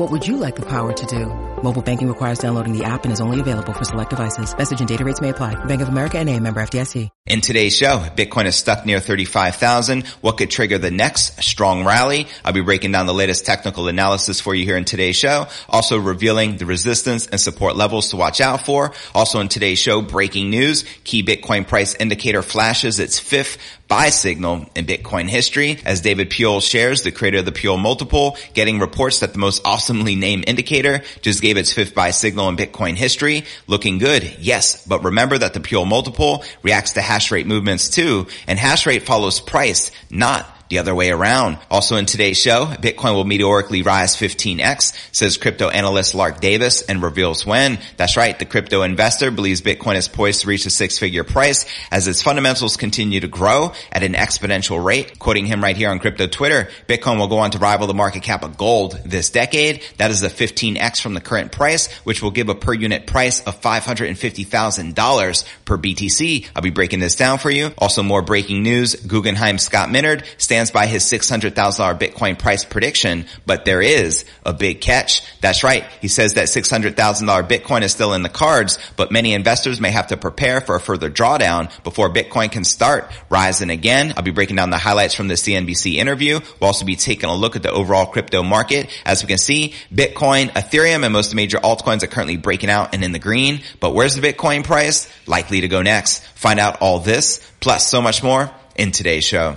What would you like the power to do? Mobile banking requires downloading the app and is only available for select devices. Message and data rates may apply. Bank of America and a member FDIC. In today's show, Bitcoin is stuck near 35,000. What could trigger the next strong rally? I'll be breaking down the latest technical analysis for you here in today's show. Also revealing the resistance and support levels to watch out for. Also in today's show, breaking news. Key Bitcoin price indicator flashes its fifth buy signal in Bitcoin history as David Puell shares, the creator of the Puell multiple, getting reports that the most awesomely named indicator just gave its fifth buy signal in Bitcoin history. Looking good. Yes. But remember that the Puell multiple reacts to hash rate movements too, and hash rate follows price, not the other way around. Also in today's show, Bitcoin will meteorically rise 15x, says crypto analyst Lark Davis and reveals when. That's right. The crypto investor believes Bitcoin is poised to reach a six figure price as its fundamentals continue to grow at an exponential rate. Quoting him right here on crypto Twitter, Bitcoin will go on to rival the market cap of gold this decade. That is a 15x from the current price, which will give a per unit price of $550,000 per BTC. I'll be breaking this down for you. Also more breaking news. Guggenheim Scott Minerd stands by his $600,000 Bitcoin price prediction, but there is a big catch. That's right. He says that $600,000 Bitcoin is still in the cards, but many investors may have to prepare for a further drawdown before Bitcoin can start rising again. I'll be breaking down the highlights from the CNBC interview. We'll also be taking a look at the overall crypto market. As we can see, Bitcoin, Ethereum, and most major altcoins are currently breaking out and in the green. But where's the Bitcoin price? Likely to go next. Find out all this, plus so much more in today's show.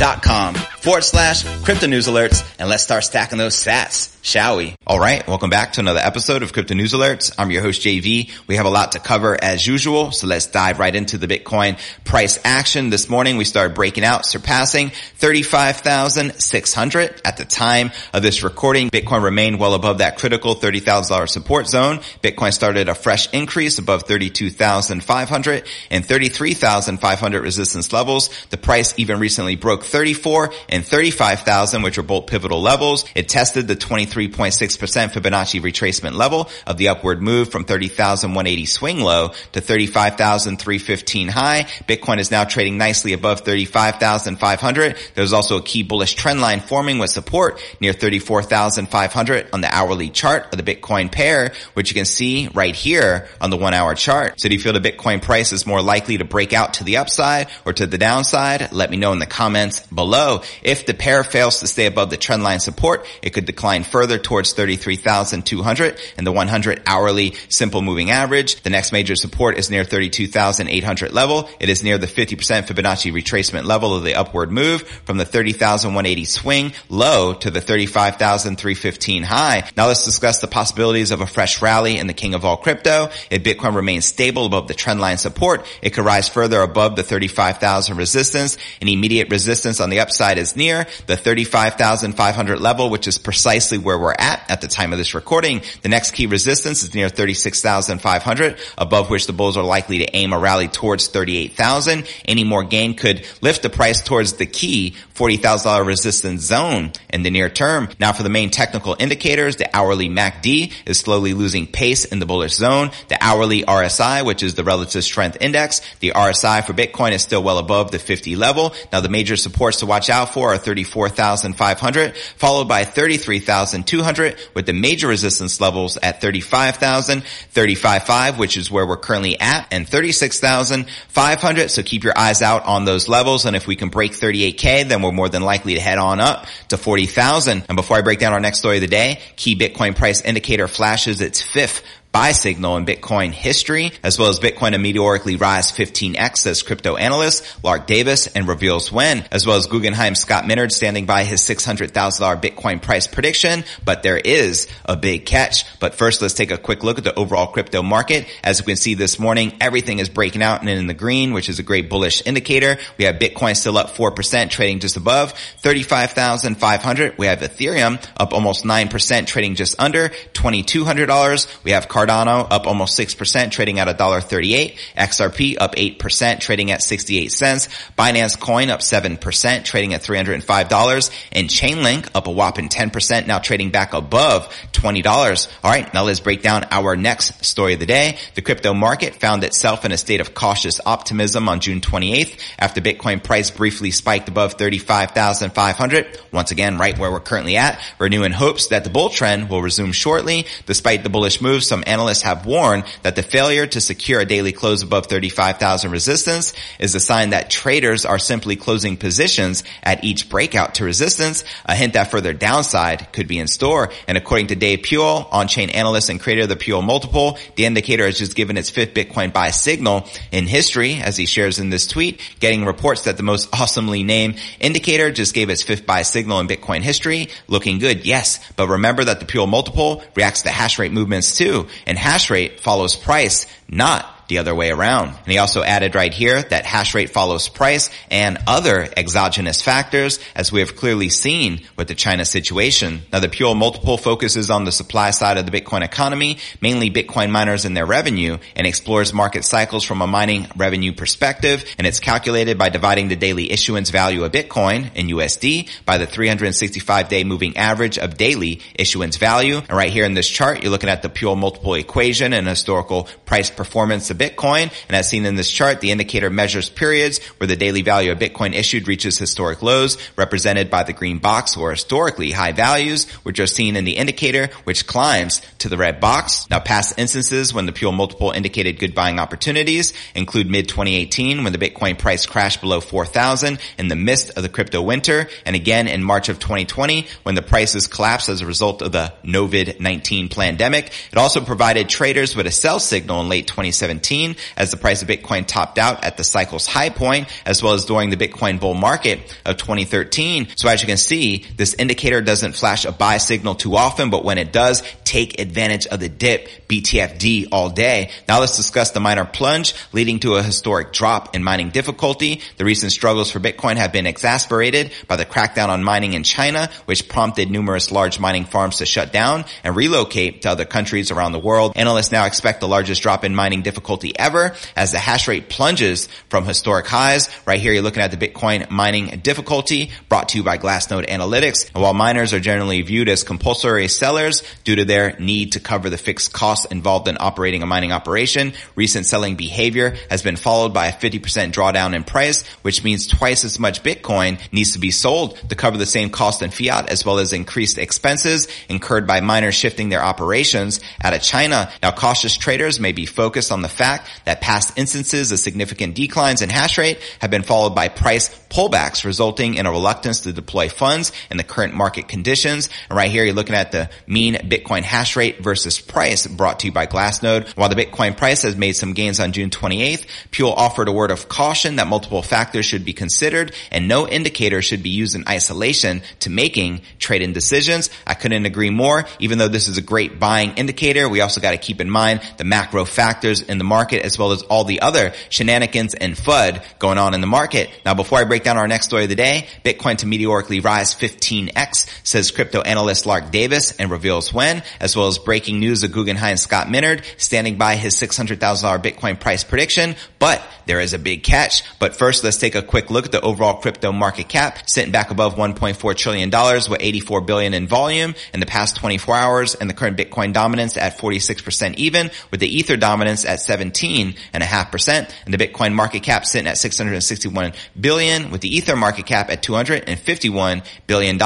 blockfi.com forward slash crypto news alerts. And let's start stacking those sats, shall we? All right. Welcome back to another episode of crypto news alerts. I'm your host, JV. We have a lot to cover as usual. So let's dive right into the Bitcoin price action. This morning we started breaking out, surpassing 35,600 at the time of this recording. Bitcoin remained well above that critical $30,000 support zone. Bitcoin started a fresh increase above 32,500 and 33,500 resistance levels. The price even recently broke 34 and 35,000, which were both pivotal levels. It tested the 23.6% Fibonacci retracement level of the upward move from 30,180 swing low to 35,315 high. Bitcoin is now trading nicely above 35,500. There's also a key bullish trend line forming with support near 34,500 on the hourly chart of the Bitcoin pair, which you can see right here on the one hour chart. So do you feel the Bitcoin price is more likely to break out to the upside or to the downside? Let me know in the comments below. If the pair fails to stay above the trendline support, it could decline further towards 33,200 and the 100 hourly simple moving average. The next major support is near 32,800 level. It is near the 50% Fibonacci retracement level of the upward move from the 30,180 swing low to the 35,315 high. Now let's discuss the possibilities of a fresh rally in the king of all crypto. If Bitcoin remains stable above the trendline support, it could rise further above the 35,000 resistance. and immediate resistance on the upside is near the 35,500 level, which is precisely where we're at at the time of this recording. The next key resistance is near 36,500, above which the bulls are likely to aim a rally towards 38,000. Any more gain could lift the price towards the key $40,000 resistance zone in the near term. Now for the main technical indicators, the hourly MACD is slowly losing pace in the bullish zone. The hourly RSI, which is the relative strength index, the RSI for Bitcoin is still well above the 50 level. Now the major supports to watch out for are 34,500, followed by 33,200 with the major resistance levels at 35,000, 35.5, which is where we're currently at, and 36,500. So keep your eyes out on those levels. And if we can break 38K, then more than likely to head on up to 40,000. And before I break down our next story of the day, key Bitcoin price indicator flashes its fifth buy signal in Bitcoin history, as well as Bitcoin to meteorically rise 15x, says crypto analyst Lark Davis and reveals when, as well as Guggenheim Scott Minerd standing by his $600,000 Bitcoin price prediction. But there is a big catch. But first, let's take a quick look at the overall crypto market. As we can see this morning, everything is breaking out and in the green, which is a great bullish indicator. We have Bitcoin still up 4%, trading just above 35,500. We have Ethereum up almost 9%, trading just under $2,200. We have Cardano up almost 6%, trading at $1.38. XRP up 8%, trading at 68 cents. Binance Coin up 7%, trading at $305. And Chainlink up a whopping 10%, now trading back above $20. Alright, now let's break down our next story of the day. The crypto market found itself in a state of cautious optimism on June 28th after Bitcoin price briefly spiked above 35,500. Once again, right where we're currently at, renewing hopes that the bull trend will resume shortly. Despite the bullish move, some analysts have warned that the failure to secure a daily close above 35,000 resistance is a sign that traders are simply closing positions at each breakout to resistance, a hint that further downside could be in store. And according to Dave Puell, on-chain analyst and creator of the Puell Multiple, the indicator has just given its fifth Bitcoin buy signal in history, as he shares in this tweet, getting reports that the most awesomely named indicator just gave its fifth buy signal in Bitcoin history. Looking good, yes, but remember that the Puell Multiple reacts to hash rate movements too and hash rate follows price, not the other way around. And he also added right here that hash rate follows price and other exogenous factors as we have clearly seen with the China situation. Now the Puell multiple focuses on the supply side of the Bitcoin economy, mainly Bitcoin miners and their revenue and explores market cycles from a mining revenue perspective. And it's calculated by dividing the daily issuance value of Bitcoin in USD by the 365 day moving average of daily issuance value. And right here in this chart, you're looking at the Puell multiple equation and historical price performance of Bitcoin. And as seen in this chart, the indicator measures periods where the daily value of Bitcoin issued reaches historic lows, represented by the green box or historically high values, which are seen in the indicator, which climbs to the red box. Now past instances when the Puell multiple indicated good buying opportunities include mid 2018 when the Bitcoin price crashed below 4,000 in the midst of the crypto winter, and again in March of 2020 when the prices collapsed as a result of the COVID-19 pandemic. It also provided traders with a sell signal in late 2017 2017 as the price of Bitcoin topped out at the cycle's high point as well as during the Bitcoin bull market of 2013. So as you can see, this indicator doesn't flash a buy signal too often, but when it does, take advantage of the dip, BTFD all day. Now let's discuss the minor plunge leading to a historic drop in mining difficulty. The recent struggles for Bitcoin have been exasperated by the crackdown on mining in China, which prompted numerous large mining farms to shut down and relocate to other countries around the world. Analysts now expect the largest drop in mining difficulty difficulty ever as the hash rate plunges from historic highs. Right here, you're looking at the Bitcoin mining difficulty brought to you by Glassnode Analytics. And while miners are generally viewed as compulsory sellers due to their need to cover the fixed costs involved in operating a mining operation, recent selling behavior has been followed by a 50% drawdown in price, which means twice as much Bitcoin needs to be sold to cover the same cost in fiat as well as increased expenses incurred by miners shifting their operations out of China. Now cautious traders may be focused on the fact that past instances of significant declines in hash rate have been followed by price pullbacks, resulting in a reluctance to deploy funds in the current market conditions. And right here, you're looking at the mean Bitcoin hash rate versus price brought to you by Glassnode. While the Bitcoin price has made some gains on June 28th, Puell offered a word of caution that multiple factors should be considered and no indicator should be used in isolation to making trading decisions. I couldn't agree more. Even though this is a great buying indicator, we also got to keep in mind the macro factors in the market as well as all the other shenanigans and FUD going on in the market. Now, before I break down our next story of the day. Bitcoin to meteorically rise 15x, says crypto analyst Lark Davis and reveals when, as well as breaking news of Guggenheim Scott Minerd standing by his $600,000 Bitcoin price prediction. But there is a big catch. But first, let's take a quick look at the overall crypto market cap, sitting back above $1.4 trillion with 84 billion in volume in the past 24 hours and the current Bitcoin dominance at 46% even with the Ether dominance at 17.5% and the Bitcoin market cap sitting at 661 billion with the Ether market cap at $251 billion.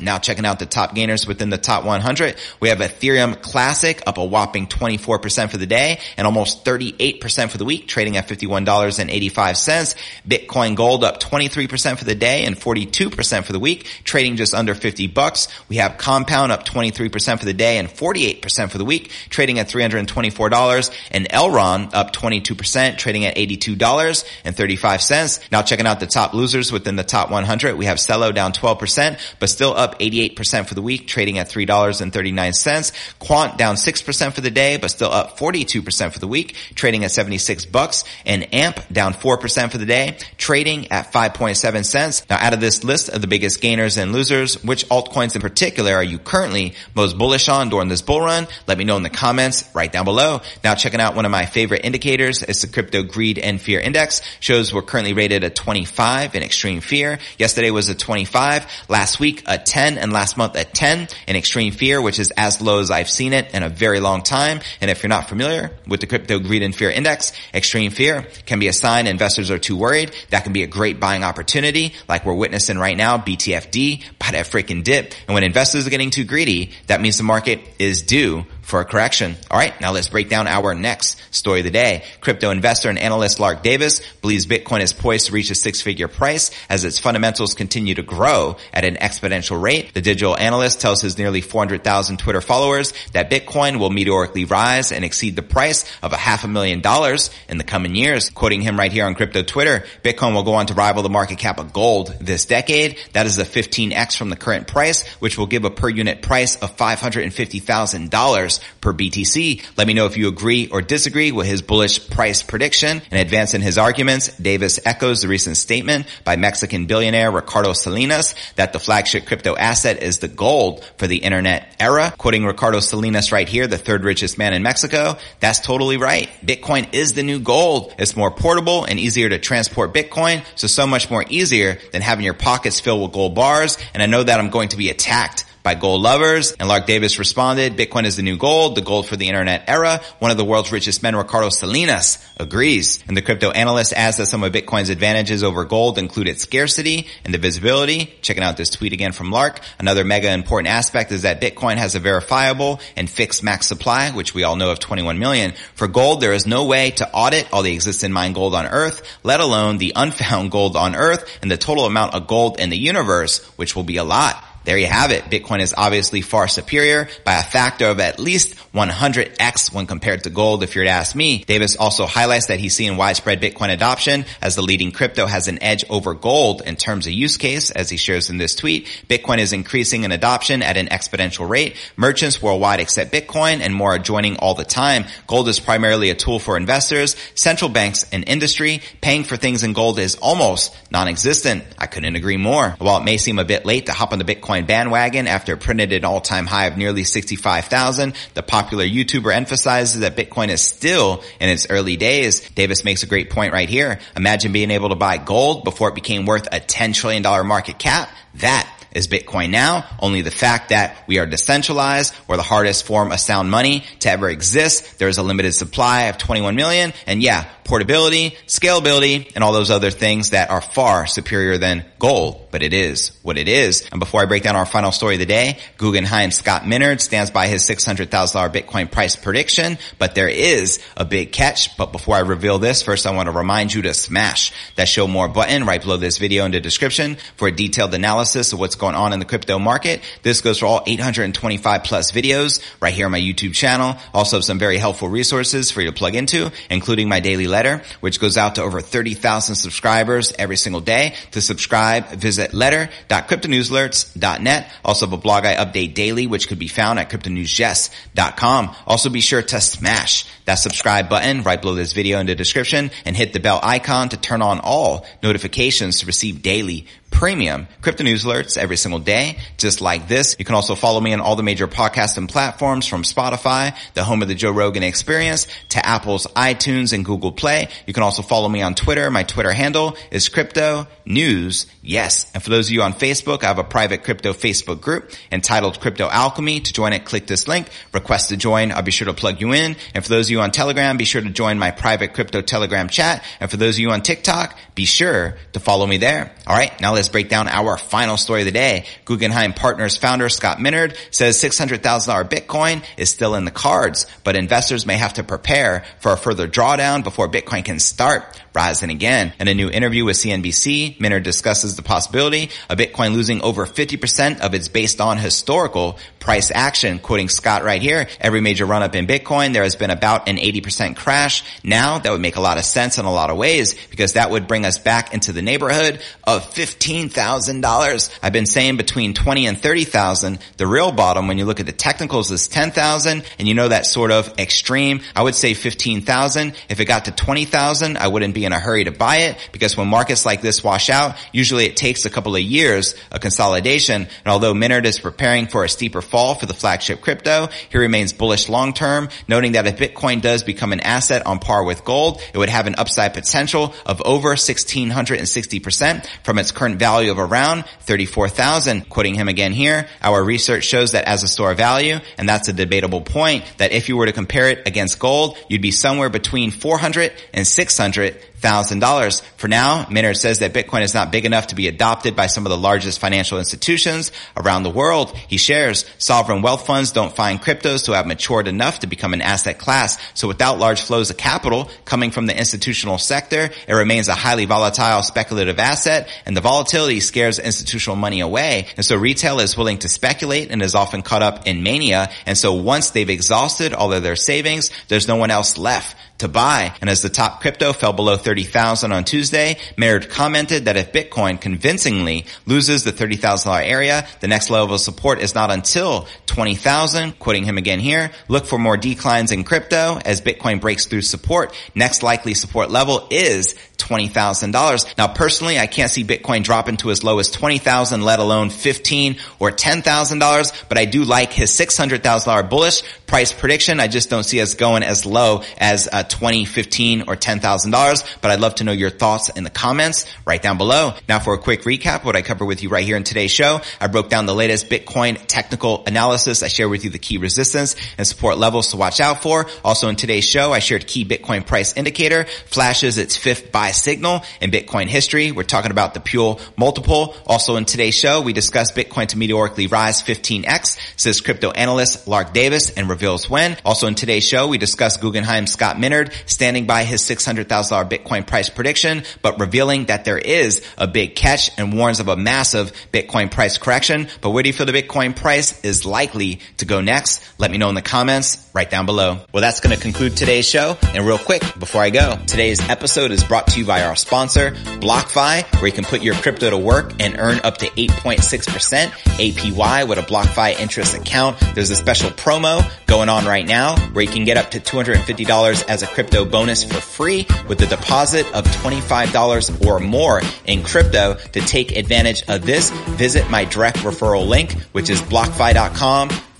Now checking out the top gainers within the top 100, we have Ethereum Classic up a whopping 24% for the day and almost 38% for the week, trading at $51.85. Bitcoin Gold up 23% for the day and 42% for the week, trading just under 50 bucks. We have Compound up 23% for the day and 48% for the week, trading at $324 and Elrond up 22%, trading at $82.35. Now checking out the top losers within the top 100. We have Celo down 12%, but still up 88% for the week, trading at $3.39. Quant down 6% for the day, but still up 42% for the week, trading at 76 bucks. And AMP down 4% for the day, trading at 5.7 cents. Now out of this list of the biggest gainers and losers, which altcoins in particular are you currently most bullish on during this bull run? Let me know in the comments right down below. Now checking out one of my favorite indicators is the crypto greed and fear index shows we're currently rated at 25 in extreme fear. Yesterday was a 25, last week a 10, and last month a 10 in extreme fear, which is as low as I've seen it in a very long time. And if you're not familiar with the crypto greed and fear index, extreme fear can be a sign investors are too worried. That can be a great buying opportunity like we're witnessing right now, BTFD, buy that freaking dip. And when investors are getting too greedy, that means the market is due for a correction. All right, now let's break down our next story of the day. Crypto investor and analyst Lark Davis believes Bitcoin is poised to reach a six-figure price as its fundamentals continue to grow at an exponential rate. The digital analyst tells his nearly 400,000 Twitter followers that Bitcoin will meteorically rise and exceed the price of a half a million dollars in the coming years. Quoting him right here on crypto Twitter, Bitcoin will go on to rival the market cap of gold this decade. That is a 15x from the current price, which will give a per unit price of $550,000 per BTC. Let me know if you agree or disagree with his bullish price prediction. And advance in his arguments, Davis echoes the recent statement by Mexican billionaire Ricardo Salinas that the flagship crypto asset is the gold for the internet era. Quoting Ricardo Salinas right here, the third richest man in Mexico, that's totally right. Bitcoin is the new gold. It's more portable and easier to transport Bitcoin, so so much more easier than having your pockets filled with gold bars. And I know that I'm going to be attacked by gold lovers. And Lark Davis responded, Bitcoin is the new gold, the gold for the internet era. One of the world's richest men, Ricardo Salinas, agrees. And the crypto analyst adds that some of Bitcoin's advantages over gold include its scarcity and the visibility. Checking out this tweet again from Lark. Another mega important aspect is that Bitcoin has a verifiable and fixed max supply, which we all know of 21 million. For gold, there is no way to audit all the existing mined gold on earth, let alone the unfound gold on earth and the total amount of gold in the universe, which will be a lot. There you have it. Bitcoin is obviously far superior by a factor of at least 100x when compared to gold, if you're to ask me. Davis also highlights that he's seeing widespread Bitcoin adoption as the leading crypto has an edge over gold in terms of use case, as he shares in this tweet. Bitcoin is increasing in adoption at an exponential rate. Merchants worldwide accept Bitcoin and more are joining all the time. Gold is primarily a tool for investors, central banks, and industry. Paying for things in gold is almost non-existent. I couldn't agree more. While it may seem a bit late to hop on the Bitcoin Bitcoin bandwagon after it printed an all-time high of nearly 65,000. The popular YouTuber emphasizes that Bitcoin is still in its early days. Davis makes a great point right here. Imagine being able to buy gold before it became worth a $10 trillion market cap. That is Bitcoin now? Only the fact that we are decentralized or the hardest form of sound money to ever exist. There is a limited supply of 21 million. And yeah, portability, scalability, and all those other things that are far superior than gold, but it is what it is. And before I break down our final story of the day, Guggenheim Scott Minerd stands by his $600,000 Bitcoin price prediction, but there is a big catch. But before I reveal this, first I want to remind you to smash that show more button right below this video in the description for a detailed analysis of what's going on in the crypto market. This goes for all 825 plus videos right here on my YouTube channel. Also some very helpful resources for you to plug into, including my daily letter, which goes out to over 30,000 subscribers every single day. To subscribe, visit letter.cryptonewsalerts.net. Also have a blog I update daily, which could be found at cryptonewsjess.com. Also be sure to smash that subscribe button right below this video in the description and hit the bell icon to turn on all notifications to receive daily premium crypto news alerts every single day, just like this. You can also follow me on all the major podcasting platforms from Spotify, the home of the Joe Rogan experience, to Apple's iTunes and Google Play. You can also follow me on Twitter. My Twitter handle is crypto news. Yes. And for those of you on Facebook, I have a private crypto Facebook group entitled Crypto Alchemy. To join it, click this link, request to join. I'll be sure to plug you in. And for those of you on Telegram, be sure to join my private crypto Telegram chat. And for those of you on TikTok, be sure to follow me there. All right. Now let's break down our final story of the day. Guggenheim Partners founder Scott Minerd says $600,000 Bitcoin is still in the cards, but investors may have to prepare for a further drawdown before Bitcoin can start rising again. In a new interview with CNBC, Minerd discusses the possibility of Bitcoin losing over 50% of its based on historical price action. Quoting Scott right here, every major run up in Bitcoin, there has been about an 80% crash. Now that would make a lot of sense in a lot of ways because that would bring us back into the neighborhood of $15,000. I've been saying between 20 and 30,000. The real bottom when you look at the technicals is 10,000 and you know that sort of extreme. I would say 15,000. If it got to 20,000, I wouldn't be in a hurry to buy it because when markets like this wash out, usually it takes a couple of years of consolidation. And although Minerd is preparing for a steeper fall for the flagship crypto, he remains bullish long term, noting that if Bitcoin does become an asset on par with gold, it would have an upside potential of over 1660% from its current value of around 34,000. Quoting him again here, our research shows that as a store of value, and that's a debatable point, that if you were to compare it against gold, you'd be somewhere between 400 and 600 $1,000. For now, Minerd says that Bitcoin is not big enough to be adopted by some of the largest financial institutions around the world. He shares sovereign wealth funds don't find cryptos to have matured enough to become an asset class. So without large flows of capital coming from the institutional sector, it remains a highly volatile speculative asset and the volatility scares institutional money away. And so retail is willing to speculate and is often caught up in mania. And so once they've exhausted all of their savings, there's no one else left to buy. And as the top crypto fell below 30,000 on Tuesday, Minerd commented that if Bitcoin convincingly loses the $30,000 area, the next level of support is not until 20,000. Quoting him again here, look for more declines in crypto as Bitcoin breaks through support. Next likely support level is $20,000. Now personally, I can't see Bitcoin dropping to as low as 20,000, let alone 15 or $10,000, but I do like his $600,000 bullish price prediction. I just don't see us going as low as uh, 20, 15 or $10,000, but I'd love to know your thoughts in the comments right down below. Now for a quick recap, what I cover with you right here in today's show, I broke down the latest Bitcoin technical analysis. I share with you the key resistance and support levels to watch out for. Also in today's show, I shared key Bitcoin price indicator, flashes its fifth buy signal in Bitcoin history. We're talking about the Puell multiple. Also in today's show, we discuss Bitcoin to meteorically rise 15x, says crypto analyst Lark Davis and reveals when. Also in today's show, we discuss Guggenheim Scott Minerd standing by his $600,000 Bitcoin price prediction, but revealing that there is a big catch and warns of a massive Bitcoin price correction. But where do you feel the Bitcoin price is likely to go next? Let me know in the comments right down below. Well, that's going to conclude today's show. And real quick, before I go, today's episode is brought to you by our sponsor, BlockFi, where you can put your crypto to work and earn up to 8.6% APY with a BlockFi interest account. There's a special promo going on right now where you can get up to $250 as a crypto bonus for free with a deposit of $25 or more in crypto. To take advantage of this, visit my direct referral link, which is blockfi.com